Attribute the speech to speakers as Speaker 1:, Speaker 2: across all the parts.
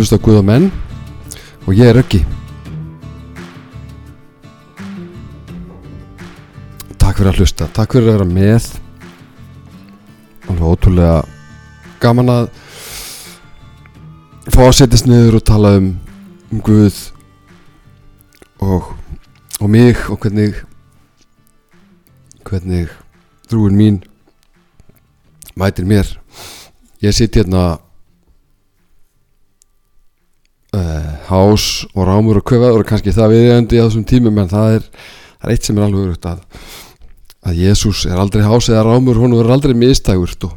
Speaker 1: Að hlusta á Guð og menn og ég er ekki. Takk fyrir að hlusta, takk fyrir að vera með. Alveg ótrúlega gaman að fá að setjast niður og tala um, um Guð og, og mig og hvernig hvernig trúin mín mætir mér. Ég sitt hérna uh, hás og rámur og köfaður og kannski það viðjöndi á þessum tímum en það er, það er eitt sem er alveg örugt að, að Jésús er aldrei hás eða rámur, hún er aldrei mistægurt og,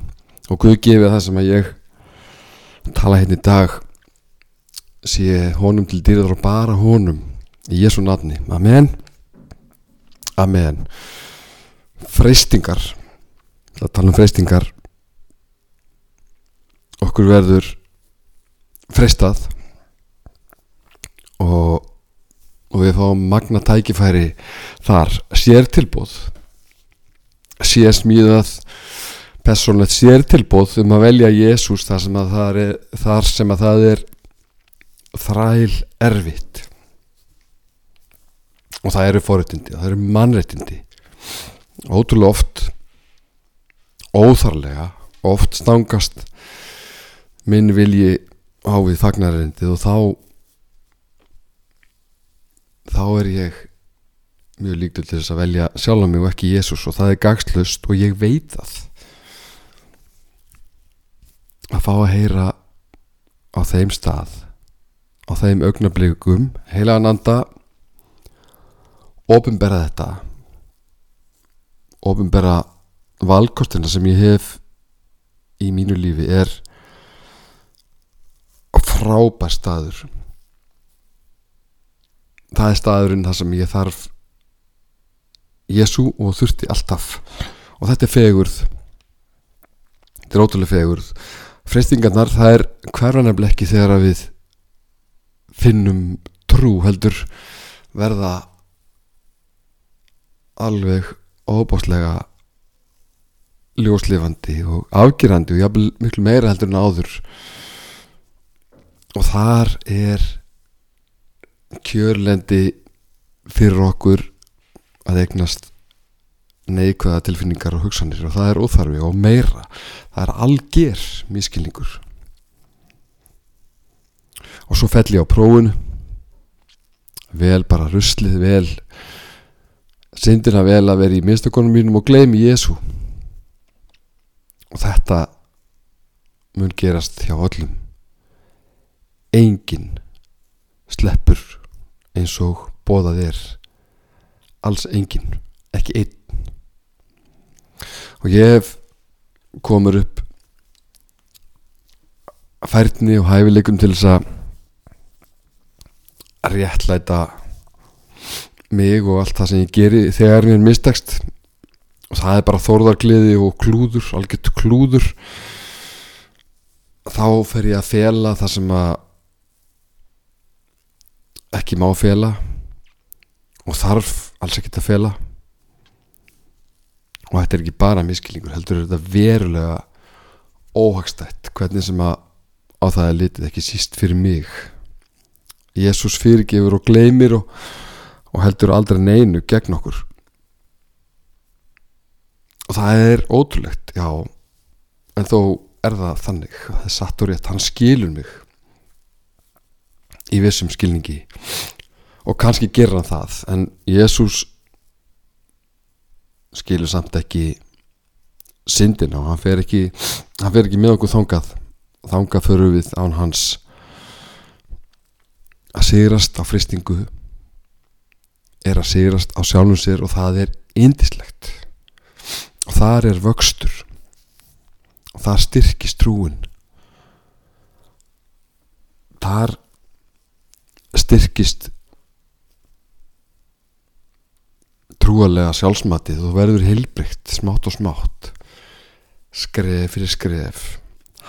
Speaker 1: og Guð gefið það sem að ég tala hérna í dag sé honum til dýrður og bara honum í Jésu nafni, amen. Amen. Freystingar það tala um freystingar okkur verður freystað og, og við fáum magna tækifæri þar. Sér tilbúð sér smíðað personlegt sér tilbúð um að velja Jésús þar sem að það er, að það er þræl erfitt. Og það eru forréttindi það eru mannréttindi. Ótrúlega oft óþarlega oft stangast minn vilji á við fagnarindið og þá þá er ég mjög líktur til þess að velja sjálf mig og ekki Jésús og það er gagslust og ég veit það. Að fá að heyra á þeim stað á þeim augnablikum heila ananda ofinbera þetta ofinbera valkostina sem ég hef í mínu lífi er frábær staður það er staðurinn þar sem ég þarf Jésu og þurfti alltaf. Og þetta er fegurð. Þetta er ótrúlega fegurð. Freystingarnar það er hverfanarblekki ekki þegar við finnum trú heldur verða alveg óbáslega ljóslifandi og afgerandi og jafnvel miklu meira heldur en áður. Og þar er kjörlendi fyrir okkur að eignast neikvæða tilfinningar og hugsanir og það er óþarfi og meira. Það er alger miskilningur og svo fell ég á prófun vel bara ruslið vel. Syndina vel að vera í minnstakonum mínum og gleymi Jésu og þetta mun gerast hjá öllum. Engin sleppur eins og bóðað er. Alls engin ekki einn. Og ég hef komur upp færni og hæfileikum til þess að réttlæta mig og allt það sem ég geri þegar mér mistakst og það er bara þórðargliði og klúður algjört klúður. Þá fer ég að fela það sem að ekki má fela og þarf alls ekkert að fela. Og þetta er ekki bara miskilningur heldur þetta verulega óhagstætt hvernig sem að á það er litið ekki síst fyrir mig. Jésús fyrirgefur og gleymir og, og heldur aldrei neinu gegn okkur. Og það er ótrúlegt já en þó er það þannig það er satt og rétt, hann skilur mig í vissum skilningi. Og kannski gera hann það en Jésús skilur samt ekki syndina og hann fer ekki hann fer ekki með okkur þangað. Þangað fyrir við án hans að sigrast á fristingu er að sigrast á sjálfum sér og það er indislegt og þar er vöxtur. Og það styrkist trúin. Þar styrkist trúalega sjálfsmatið og verður heilbrygt smátt og smátt skref fyrir skref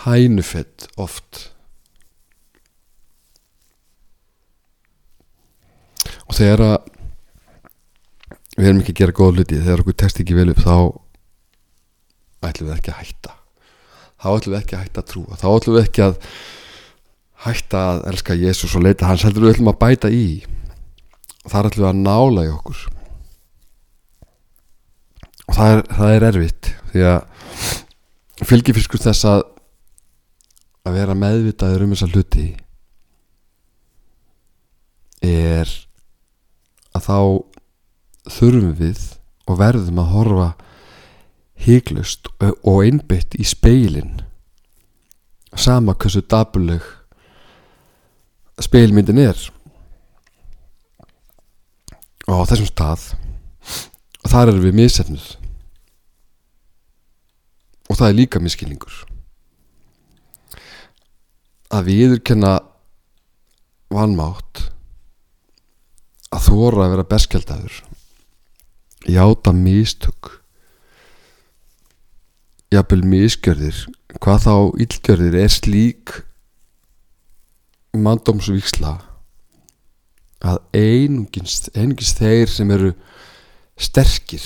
Speaker 1: hænufett oft. Og þegar að við erum ekki að gera góða hluti þegar okkur tekst ekki vel upp þá ætlum við ekki að hætta. Þá ætlum við ekki að hætta að trúa. Þá ætlum við ekki að hætta að elska Jésús og leita hans heldur við ætlum að bæta í. Þar ætlum við að nála í okkur. Og það er, það er erfitt því að fylgifiskur þess að að vera meðvitaður um þessa hluti er að þá þurfum við og verðum að horfa híklust og einbytt í speilin sama hversu dabuleg speilmyndin er. Og á þessum stað þar erum við missefnið og það er líka miskilningur að við yfirkenna vannmátt að þóra að vera berskjaldæður játa mistök jafnvel misgjörðir hvað þá ílgjörðir er slík mandómsvíksla að einungins, einungins þeir sem eru sterkir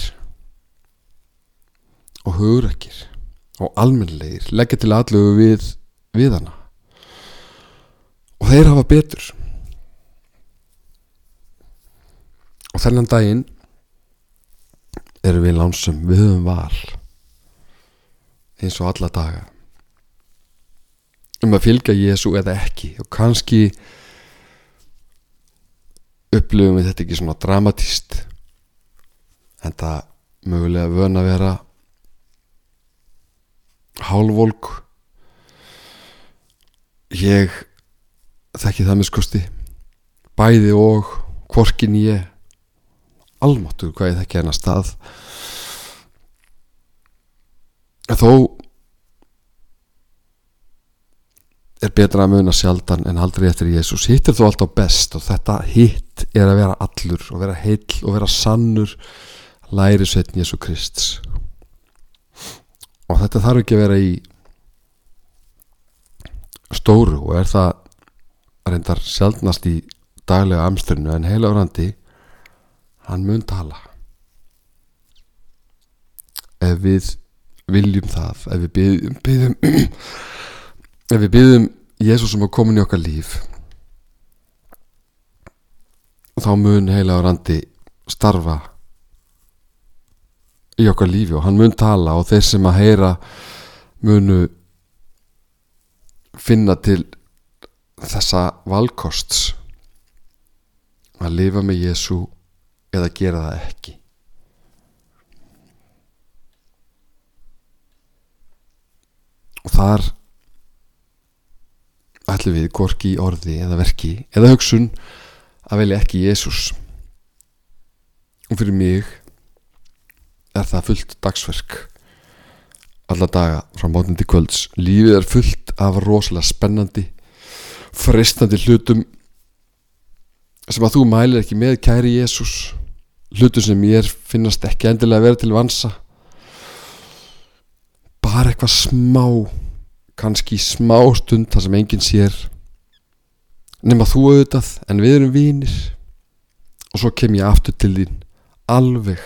Speaker 1: og hugrakir og almenlegir leggja til allugu við, við hana. Og þeir hafa betur. Og þennan daginn erum við lánsum við höfum val eins og alla daga um að fylgja Jésu eða ekki. Og kannski upplifum við þetta ekki svona dramatíst en það mögulega vön að vera hálfvolk. Ég þekki það með skosti bæði og hvorkin ég almáttur hvað ég þekki hennar stað. Þó er betra að muna sjaldan en aldrei eftir Jésús hitt er þó alltaf best og þetta hitt er að vera allur og vera heill og vera sannur læri sveitn Jésú Krist og þetta þarf ekki að vera í stóru og er það reyndar sjaldnast í daglega amstyrnu en heila orðandi hann mun tala. Ef við viljum það ef við byggjum ef við byggjum Jésús um að koma í okkar líf þá mun heila á randi starfa í okkar lífi og hann mun tala og þeir sem að heyra munu finna til þessa valkosts að lifa með Jésu eða gera það ekki. Og þar ætlum við gorki í orði eða verki eða hugsun að velja ekki Jésús og fyrir mig er það fullt dagsverk alla daga frá mótnandi kvölds. Lífið er fullt af rosalega spennandi fristandi hlutum sem að þú mælir ekki með kæri Jésús hlutum sem ég finnast ekki endilega að vera til vansa. Bara eitthvað smá kannski smá stund þar sem enginn sér nema þú auðvitað en við erum vínir og svo kem ég aftur til þín alveg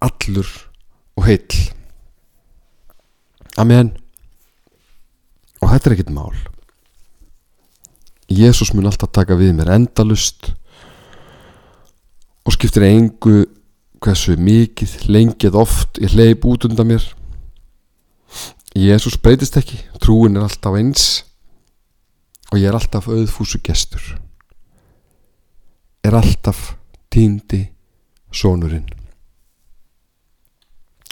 Speaker 1: allur og heill. Amen. Og þetta er ekkit mál. Jésús mun alltaf taka við mér endalust og skiptir engu hversu mikið, lengið oft ég hleyp út undan mér Jésús breytist ekki. Trúin er alltaf eins og ég er alltaf auðfúsu gestur. Er alltaf týndi sónurinn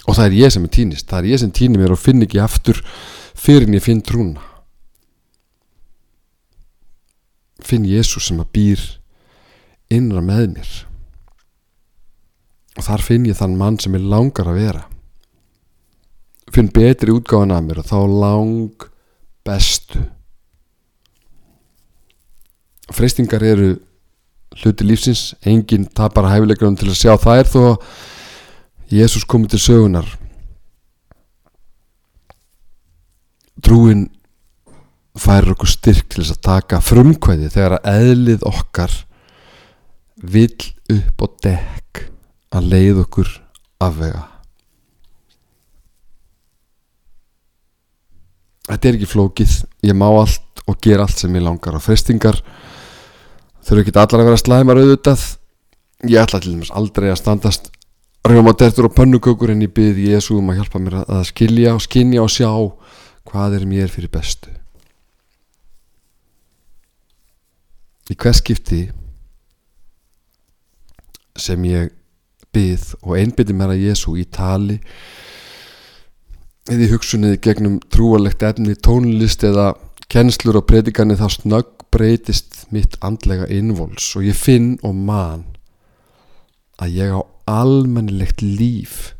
Speaker 1: og það er ég sem er týnist. Það er ég sem týnir mér og finn ekki aftur fyrir en ég finn trúna. Finn Jésús sem að býr innra með mér. Og þar finn ég þann mann sem ég langar að vera finn betri útgáðan að mér og þá lang bestu. Freystingar eru hluti lífsins enginn tapar hæfileikunum til að sjá er þó Jésús komið til sögunar trúin færir okkur styrk til þess að taka frumkvæði þegar að eðlið okkar vill upp og dekk að leið okkur afvega þetta er ekki flókið. Ég má allt og ger allt sem ég langar og frestingar þurfa ekki allar að vera slæmar auðvitað. Ég ætla til dæmis aldrei að standast rjómatertur og pönnukökur en ég byrð Jésu um að hjálpa mér að skilja og skinja og sjá hvað er mér fyrir bestu. Í hvers skipti sem ég byrð og einbyrði mér að Jésu í tali eða í hugsunniði gegnum trúalegt efni tónlist eða kennslur og predikanir þá snögg breytist mitt andlega innvols og ég finn og man að ég á almennilegt líf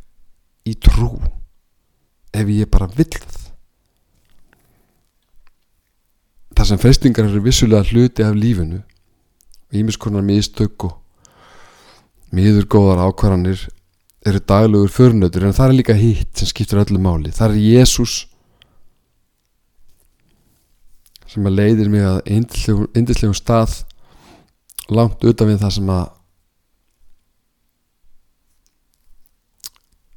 Speaker 1: í trú ef ég bara vill það. Þar sem freystingar eru vissulega hluti af lífinu ímiskonar mistök og miður góðar ákvarðanir eru daglegur förnöður en það er líka hitt sem skiptir öllu máli. Það er Jésús sem að leiðir mig að indislegum stað langt utan við það sem að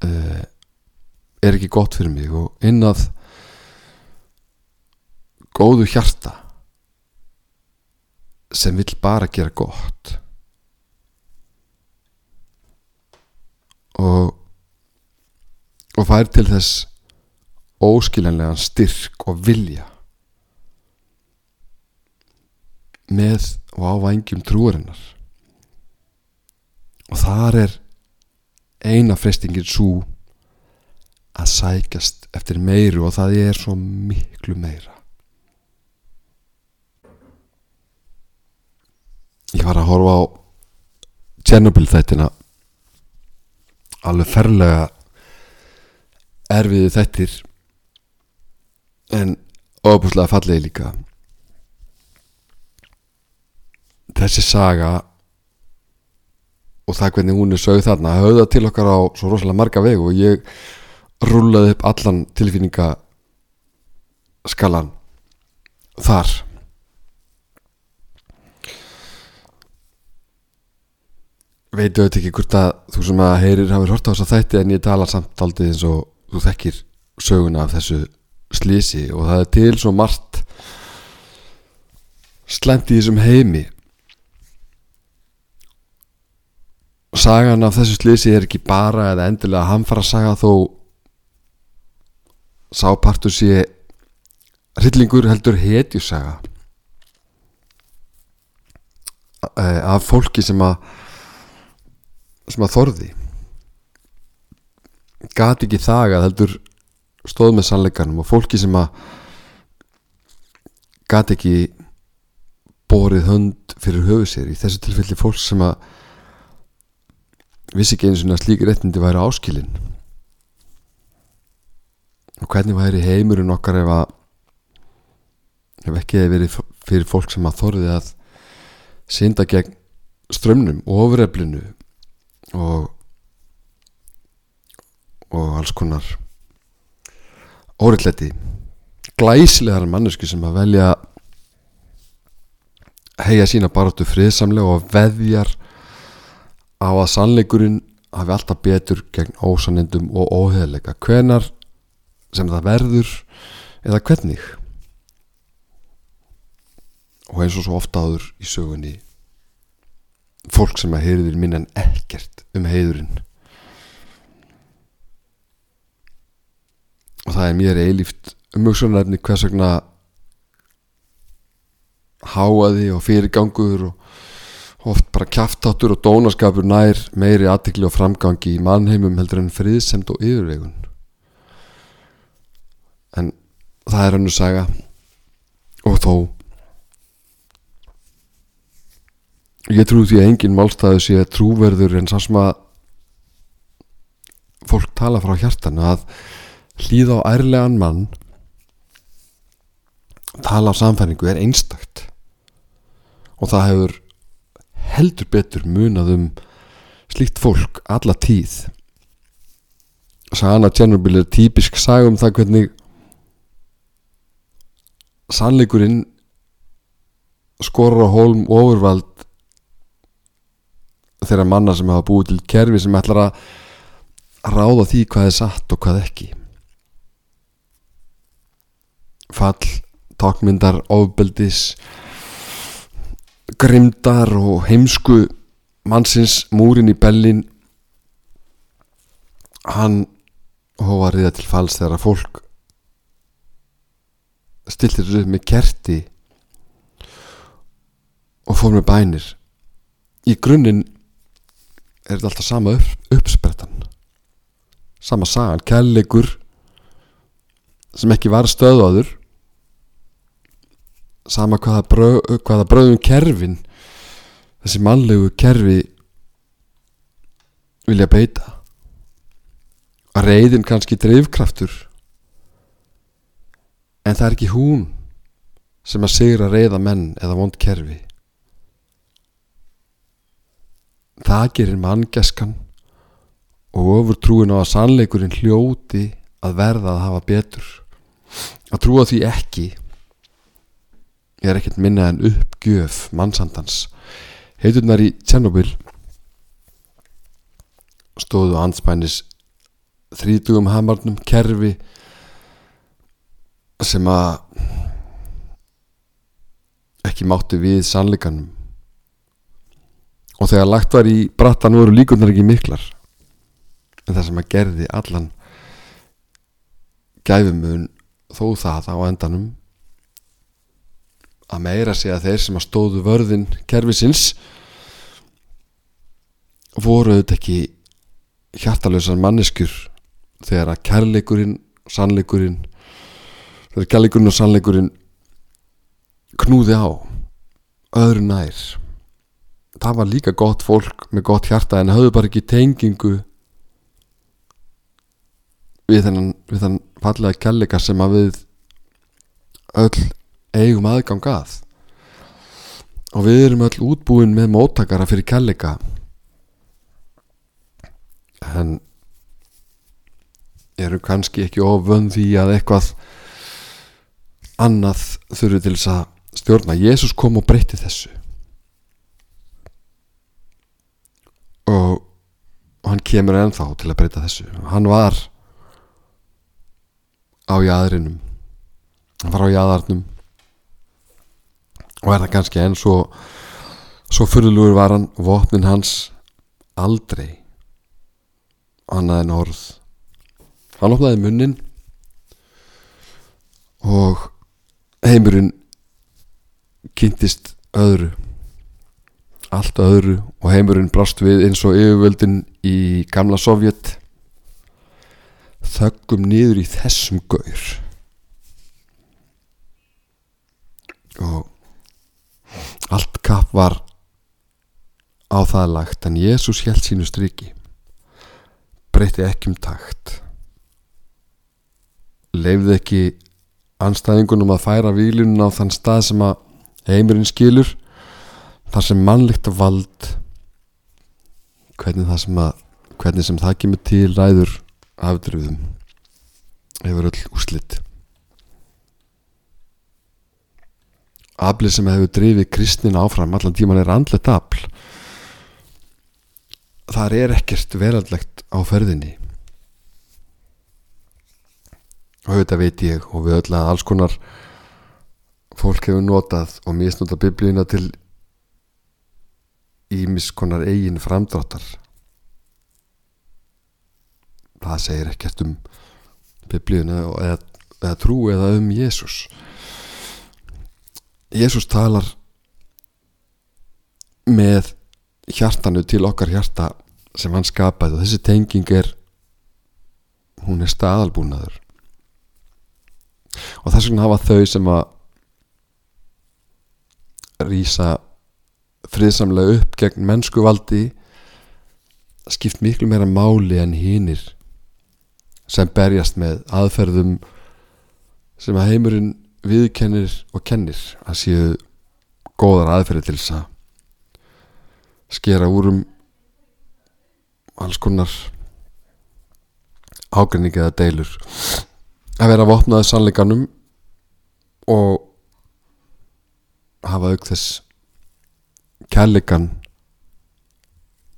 Speaker 1: uh, er ekki gott fyrir mig og inn að góðu hjarta sem vill bara gera gott og og fær til þess óskiljanlegan styrk og vilja með og á vangjum trúarinnar. Og þar er eina frestingin svo að sækjast eftir meiru og það er svo miklu meira. Ég var að horfa á Chernobyl þættina alveg ferlega erfiði þættir en óbúslega fallegi líka. Þessi saga og það hvernig hún er sögð þarna höfða til okkar á svo rosalega marga veg og ég rúlaði upp allan tilfinningaskalan þar veitu þetta ekki hvort að þú sem að heyrir hafið hort á þess að þætti en ég tala samt aldrei eins og þú þekkir söguna af þessu slísi og það er til svo margt slemt í þessum heimi. Sagan af þessu slísi er ekki bara eða endilega hamfara saga þó sápartur sé hryllingur heldur hetjusaga af fólki sem að sem að þorði. Gati ekki þagað heldur stóð með sannleikanum og fólki sem að gati ekki borið hönd fyrir höfu sér. Í þessu tilfelli fólk sem að vissi ekki eins og slíki réttindi væri áskilin. Og hvernig væri heimurinn okkar ef að ef ekki hefði verið fyrir fólk sem að þorði að synda gegn strömmnum og ofureflinu og og alls konar óriðleiti glæslegar mannesku sem að velja heia sína baróttu friðsamlega og veðjar á að sannleikurinn hafi alltaf betur gegn ósanendum og óheðleika hvenar sem það verður eða hvernig. Og eins og svo ofta áður í sögunni fólk sem að heyriður minn en ekkert um heiðurinn. Og það er mér eilíft umhugsunarefni hvers vegna háaði og fyrirgangur og oft bara kjaftátur og dónaskapur nær meiri aðtikli og framgangi í mannheimum heldur en friðsemt og yfirvegun. En það er hannu saga. Og þó ég trú því að engin málstæðu sé trúverður en sá sem að fólk tala frá hjartan að hlýða á ærlegan mann tala á samfæringu er einstakt. Og það hefur heldur betur munað um slíkt fólk alla tíð. Sagana Tjernobyl er típisk sag um það hvernig sannleikurinn skorur á hólm ofurvald þeirra manna sem hafa búið til kerfi sem ætlar að ráða því hvað er satt og hvað ekki. Fall takmyndar, ofbeldis grimdar og heimsku mannsins múrin í bellin hann hófa að riða til fals þegar að fólk stiltir upp með kerti og fór með bænir. Í grunninn er þetta alltaf sama upp, uppsprettan? Sama sagan, kærleikur sem ekki var stöðaður sama hvaða, bröð, hvaða bröðum kerfin þessi mannlegu kerfi vilja beita. Að reyðin kannski drifkraftur en það er ekki hún sem að sigra reyða menn eða vond kerfi það gerir manngeskan og ofur trúin á að sannleikurinn hljóti að verða að hafa betur. Að trúa því ekki er ekkert minna en uppgjöf mannsandans. Heiturnar í Tjernobyl stóðu anspænis þrítugum hamarnum kerfi sem að ekki mátti við sannleikanum og þegar lagt var í brattan voru líkunar ekki miklar. En það sem að gerði allan gæfumun þó það á endanum að meira sé að þeir sem að stóðu vörðin kerfisins voru auðvitað ekki hjartalösar manneskur þegar að kærleikurinn sannleikurinn þegar kærleikurinn og sannleikurinn knúði á öðru nær það var líka gott fólk með gott hjarta en hafðu bara ekki tengingu við þennan, við þann fallega kærleika sem að við öll eigum aðgang að. Og við erum öll útbúin með móttakara fyrir kærleika. En eru kannski ekki ofönd því að eitthvað annað þurfi til þess að stjórna. Jésús kom og breytti þessu og, hann kemur ennþá til að breyta þessu. Hann var á jæðrinum hann var á jæðarnum og er það kannski enn svo svo fyrirlugur var hann vopnin hans aldrei annað en orð. Hann opnaði munnin og heimurinn kynntist öðru allt öðru og heimurinn brást við eins og yfirvöldin í gamla Sovjet. Þöggum niður í þessum gaur. Og allt kapp var á það lagt en Jésús held sínu striki breytti ekki um takt. Leifði ekki anstæðingunum að færa výlunum á þann stað sem að heimurinn skilur þar sem mannlegt vald hvernig það sem að hvernig sem það kemur til ræður afdrifðum hefur öll úslitt aflið sem hefur drifið kristnin áfram allan tíman er andlet afl. Þar er ekkert veraldlegt á ferðinni. Og þetta veit ég og við öll að alls konar fólk hefur notað og misnotað biblíuna til ímis konar eigin framdráttar. Það segir ekkert um biblíuna eða, eða trú eða um Jésús Jésús talar með hjartanu til okkar hjarta sem hann skapaði og þessi tenging er hún er staðalbúnaður. Og þess vegna hafa þau sem að rýsa friðsamlega upp gegn mennsku valdi skipt miklu meira máli en hinnir sem berjast með aðferðum sem að heimurinn viðkennir og kennir að séu góðar aðferði til þess að skera úr um alls konar ágrinningi eða deilur. Að vera vopnaði sannleikanum og hafa auk þess kærleikan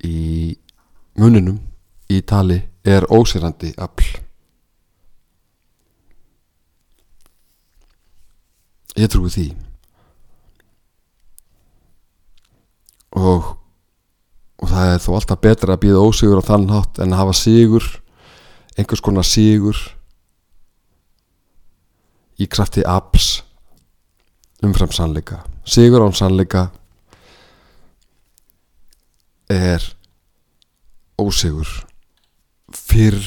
Speaker 1: í muninum í tali er ósýrandi afl. Ég trúi því. Og og það er þó alltaf betra að býða ósigur á þann hátt en að hafa sigur einhvers konar sigur í krafti abs umfram sannleika. Sigur án sannleika er ósigur fyrr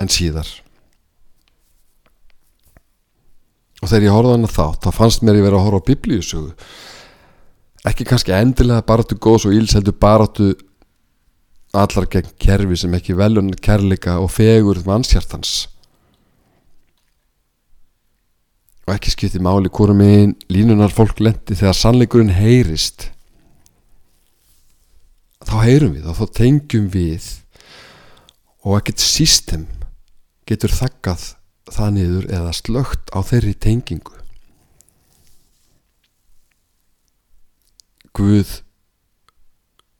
Speaker 1: en síðar. Og þegar ég horfði hana þátt þá fannst mér ég verið að horfa á biblíusögu. Ekki kannski endilega baratu góðs og íls heldur baratu allar gegn kerfi sem ekki velun kærleika og fegur mannshjartans. Og ekki skipti máli hvora megin línunar fólk lendi þegar sannleikurinn heyrist þá heyrum við og þá tengjum við og ekkert system getur þakkað það niður eða slögt á þeirri tengingu. Guð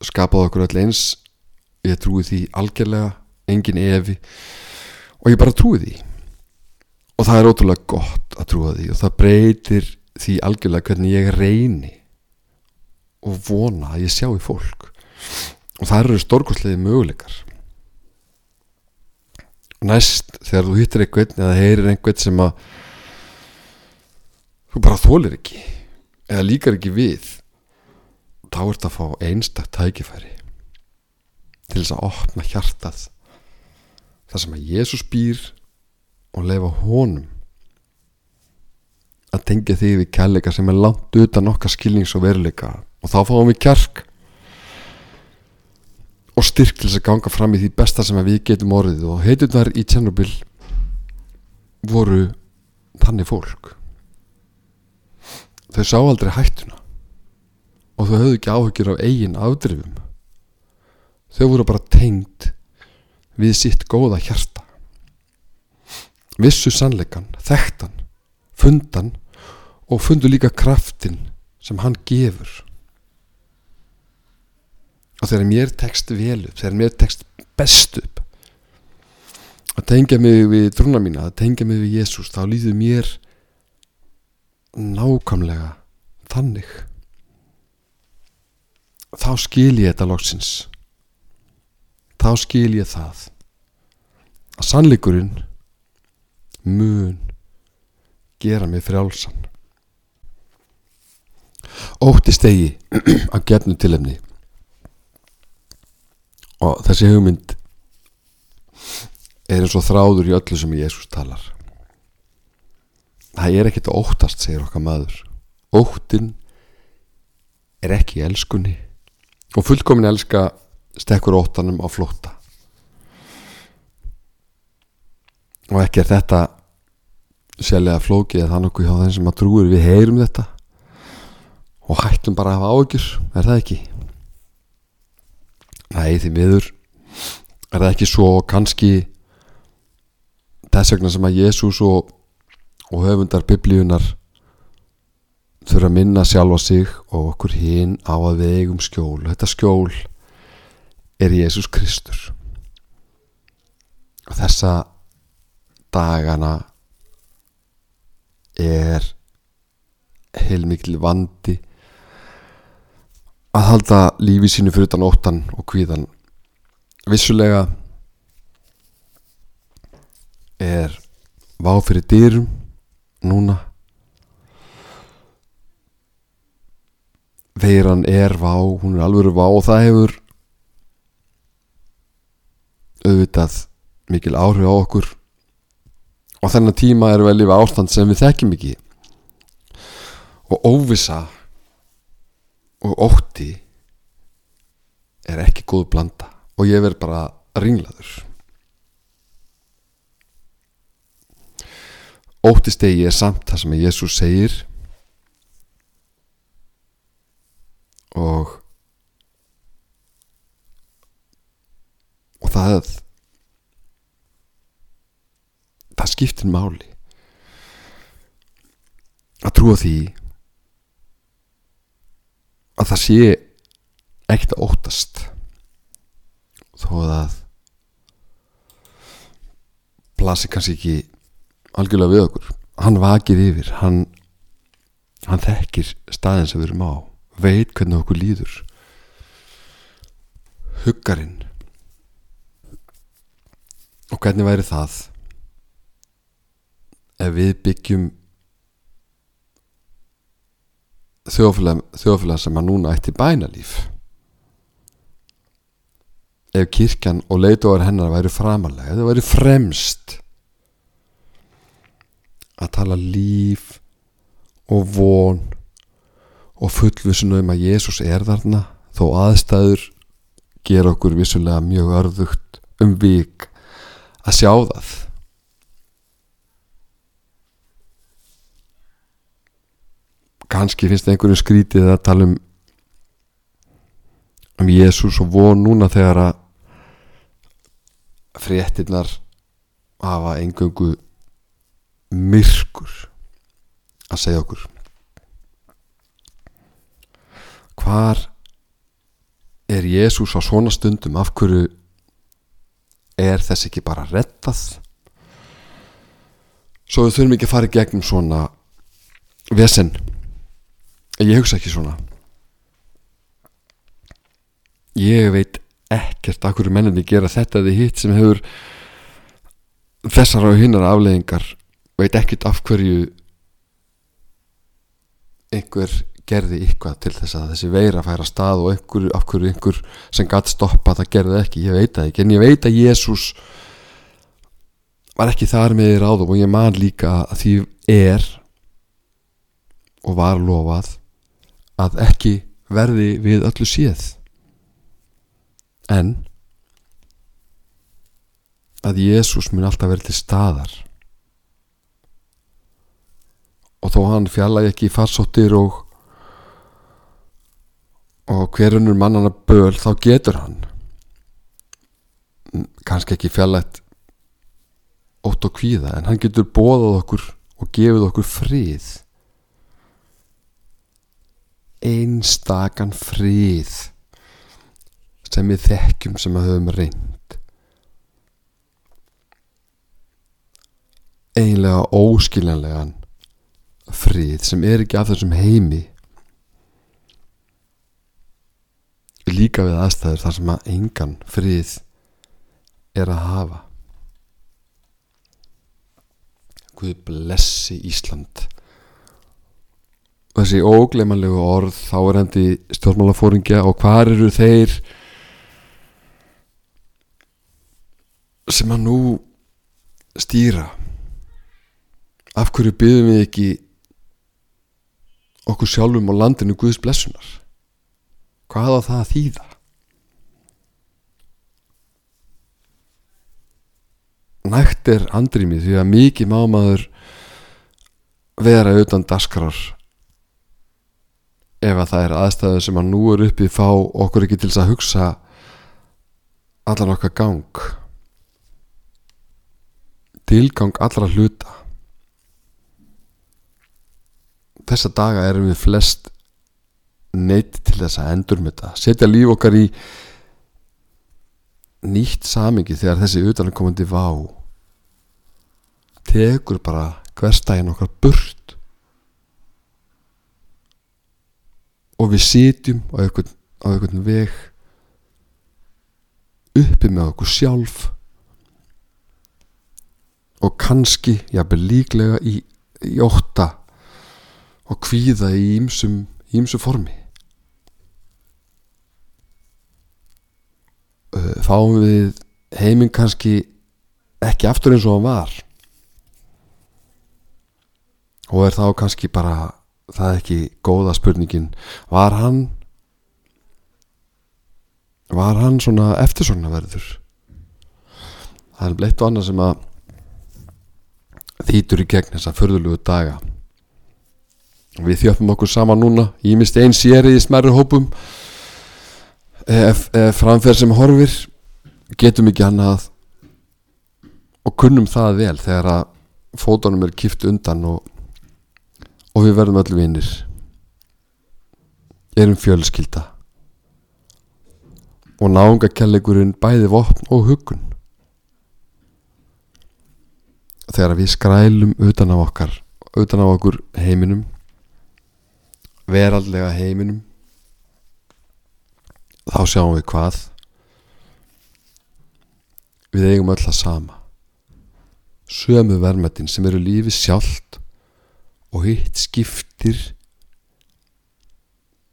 Speaker 1: skapaði okkur öll eins ég trúi því algjörlega engin evi og ég bara trúi því. Og það er ótrúlega gott að trúa því og það breytir því algjörlega hvernig ég reyni og vona að ég sjá í fólk og það eru stórkoslega möguleikar. Næst þegar þú hittir einhvern eða heyrir einhvern sem að þú bara þólir ekki eða líkar ekki við þá ert að fá einstak tækifæri til þess að opna hjartað þar sem að Jésús býr og lefa honum að tengja þig við kærleika sem er langt utan okkar skilnings og veruleika. Og þá fáum við kjark og styrk til þess að ganga fram í því besta sem við getum orðið. Og heiturnar í Tjernobyl voru þannig fólk. Þau sá aldrei hættuna. Og þau höfðu ekki áhugir af eigin afdrifum. Þau voru bara tengd við sitt góða hjarta. Vissu sannleikan þekktan, fundan og fundu líka kraftin sem hann gefur og þegar mér tekst vel upp þegar mér tekst best upp að tengja mig við trúna mína, að tengja mig við Jésús þá líður mér nákamlega þannig. Þá skil ég þetta loksins. Þá skil ég það að sannleikurinn mun gera mig frjálsan. Ótti stegi að gefnu tilefni og þessi hugmynd er eins og þráður í öllu sem Jésús talar. Það er ekkit að óttast segir okkar maður. Óttin er ekki elskunni. Og fullkomin elska stekkur óttanum á flótta. Og ekki er þetta sérlega flókið eða þannig okkur hjá þeim sem að trúir. Við heyrum þetta. Og hættum bara að hafa áökjur er það ekki Nei, því miður er það ekki svo kannski þess vegna sem að Jésús og, og höfundar biblíunar þurfa að minna sjálfa sig og okkur hinn á að við eigum skjól. Þetta skjól er Jésús Kristur. Og þessa dagana er heilmikli vandi að halda lífi sínu fyrir utan óttan og kvíðan vissulega er vá fyrir dýrum núna. Veiran er vá, hún er alveg vá og það hefur auðvitað mikil áhrif á okkur. Og þennan tíma er vel yfir ástand sem við þekkjum ekki. Og óvisa og ótti er ekki góð blanda. Og ég verð bara ringlaður. Óttistegi er samt það sem Jésús segir. Og og það það skiptir máli. Að trúa því að það sé ekkert að óttast. Þó að plasi kannski ekki algjörlega við okkur. Hann vakir yfir hann, hann þekkir staðin sem við erum á veit hvernig okkur líður. Huggarinn. Og hvernig væri það ef við byggjum þjóðfélag, þjóðfélag sem að núna ætti bænalíf. Ef kirkjan og leitóar hennar væri framalega, það væri fremst að tala líf og von og fullvissun um að Jésús er þarna þó aðstæður gera okkur vissulega mjög örðugt um vik að sjá það kannski finnst einhverju skrítið að tala um um Jésús og von núna þegar að fréttinnar hafa engöngu myrkur að segja okkur. Hvar er Jésús á svona stundum? Af hverju er þess ekki bara rettað svo við þurfum ekki að fara í gegnum svona vesen ég hugsa ekki svona. Ég veit ekkert af hverju menninni gera þetta eða hitt sem hefur þessar á hinnar afleðingar veit ekkert af hverju einhver gerði eitthvað til þess að þessi veira færa stað og einhver, af hverju einhver sem gæti stoppa það gerði ekki, ég veit það ekki. En ég veit að Jésús var ekki þar með í ráðum og ég man líka að því er og var lofað að ekki verði við öllu séð. En að Jésús mun alltaf verið til staðar. Og þó hann fjalla ekki í farsóttir og og hverjunur mannana böl þá getur hann kannski ekki fjallætt ótt og kvíða en hann getur bóðað okkur og gefið okkur frið einstakann frið sem við þekkjum sem að höfum reynd einlega óskiljanlegan frið sem er ekki af þessum heimi. Líka við aðstæður þar sem að engan frið er að hafa. Guð blessi Ísland þessi ógleimanlegu orð þá er hendi stjórnmálafóringja og hvar eru þeir sem að nú stýra? Af hverju byggðum við ekki okkur sjálfum á landinu Guðs blessunar? Hvað á það að þýða? Nægt er andrými því að mikið mámaður vera utan daskrar ef að það er aðstæðu sem að nú er uppið fá okkur ekki til þess að hugsa allan okkar gang. Tilgang allra hluta. Þessa daga erum við flest neitt til þess að endurmynda setja líf okkar í nýtt samingi þegar þessi utankomandi vá tekur bara hverstægin okkar burt og við sitjum á einhvern, á einhvern veg uppi með okkur sjálf. Og kannski jafnvel líklega í, í ótta og kvíða í ímsum, ímsum formi. Fáum við heiminn kannski ekki aftur eins og hann var? Og er þá kannski bara það ekki góða spurningin. Var hann var hann svona eftirsognaverður það er bleitt og annað sem að þýtur í gegn þessa förðulugu daga. Við þjöfum okkur sama núna ég mist einn séri í smerri hópum. Ef, ef framferð sem horfir getum ekki annað og kunnum það vel þegar að fótunum er kipt undan og, og við verðum öll vinnir erum fjölskylda. Og náungakellegurinn bæði vopn og hugun þegar við skrælum utan á okkar utan á okkur heiminum veraldlega heiminum þá sjáum við hvað. Við eigum öll að sama. Sömu vermetin sem eru lífi sjálft og hitt skiptir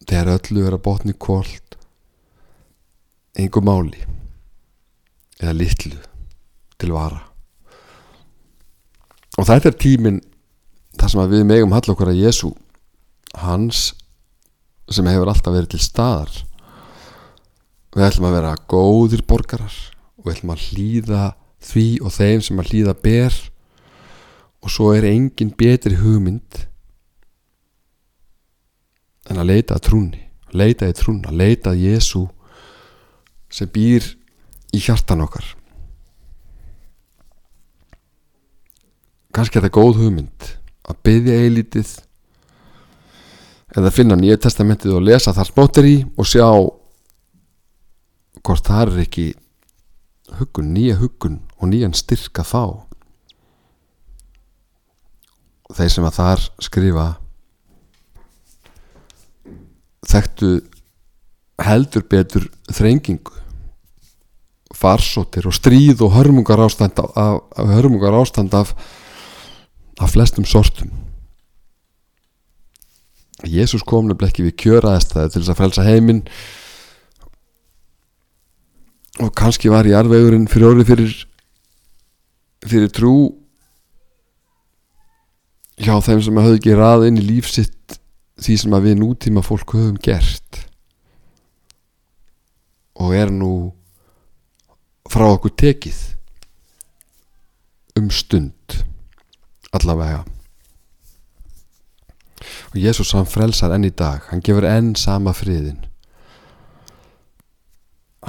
Speaker 1: þegar öllu er að botni kvöld einhver máli eða litlu til vara. Og þetta er tíminn þar sem við megum hall okkur að Jésu hans sem hefur alltaf verið til staðar. Við ætlum að vera góðir borgarar og við ætlum að hlýða því og þeim sem að hlýða ber og svo er engin betri hugmynd en að leita að trúni leita í trún, að leita að Jésu sem býr í hjartan okkar. Kannski er þetta góð hugmynd að byggja eilítið eða finna nýja testamentið og lesa þar smóttir í og sjá hvort það er ekki huggun, nýja huggun og nýjan styrka þá þeir sem að þar skrifa þekktu heldur betur þrengingu farsóttir og stríð og hörmungar ástand af, af, hörmungar ástand af, af flestum sortum. Jésús kom nefnilega ekki við kjöraðistæði til þess að frelsa heiminn og kannski var í arvegurinn fyrir orði fyrir fyrir trú hjá þeim sem hafði ekki rað inn í lífsitt því sem að við nútíma fólk höfum gert. Og er nú frá okkur tekið um stund allavega. Og Jésús hann frelsar enn í dag. Hann gefur enn sama friðin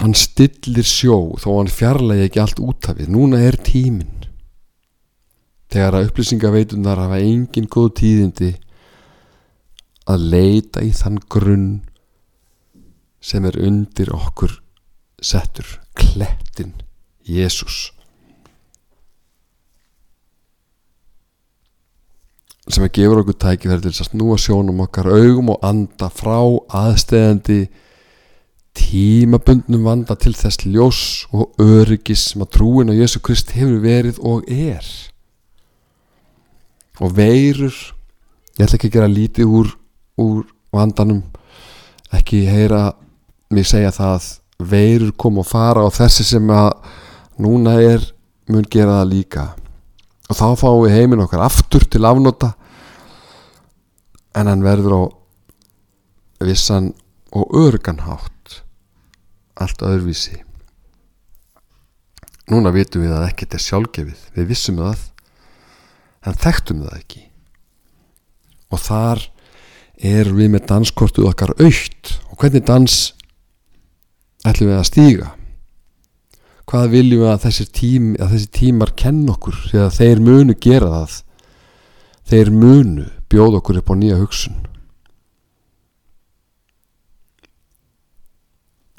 Speaker 1: hann stillir sjó þó hann fjarlægi ekki allt út af við núna er tíminn þegar að upplýsingaveitunar hafa engin góð tíðindi að leita í þann grunn sem er undir okkur settur klettin Jésús sem að gefur okkur tækifæri til að snúa sjónum okkar augum og anda frá aðstæðandi tímabundnum vanda til þess ljós og öryggis sem að trúin á Jésu Krist hefur verið og er og veirur. Ég ætla ekki að gera lítið úr úr vandanum. Ekki heyra mig segja það. Veirur kom og fara og þessi sem að núna er mun gera það líka. Og þá fáum við heiminn okkar aftur til afnóta en hann verður á vissan og örganhátt allt öðruvísi. Núna vitum við að ekkert er sjálfgefið. Við vissum það en þekktum það ekki. Og þar er við með danskortuð okkar aukt og hvernig dans ætlum við að stíga? Hvað viljum við að þessir, tím, að þessir tímar kenn okkur því að þeir munu gera það? Þeir munu bjóð okkur upp á nýja hugsun.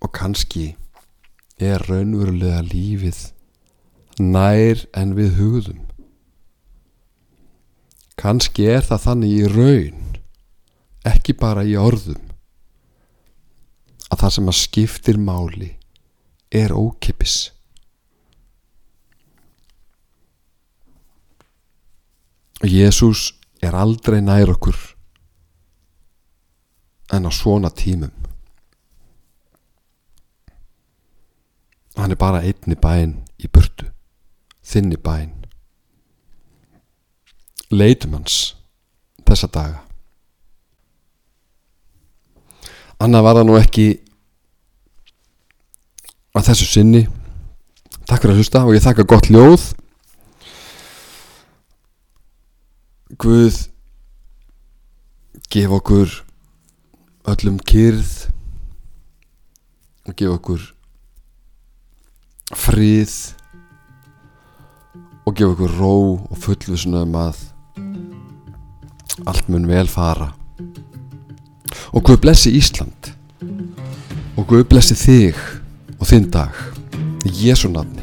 Speaker 1: Og kannski er raunverulega lífið nær en við hugðum kannski er það þannig í raun ekki bara í orðum að það sem að skiptir máli er ókipis og Jésús er aldrei nær okkur en á svona tímum. Hann er bara einni bæn í burtu þinni bæn leitum hans þessa daga. Annað var það nú ekki að þessu sinni. Takk fyrir að hlusta og ég þakka gott ljóð. Guð gef okkur öllum kyrð og gef okkur frið og gef okkur ró og fullvisuna um að allt mun vel fara. Og Guð blessi Ísland. Og Guð blessi þig og þinn dag. Í Jésu nafni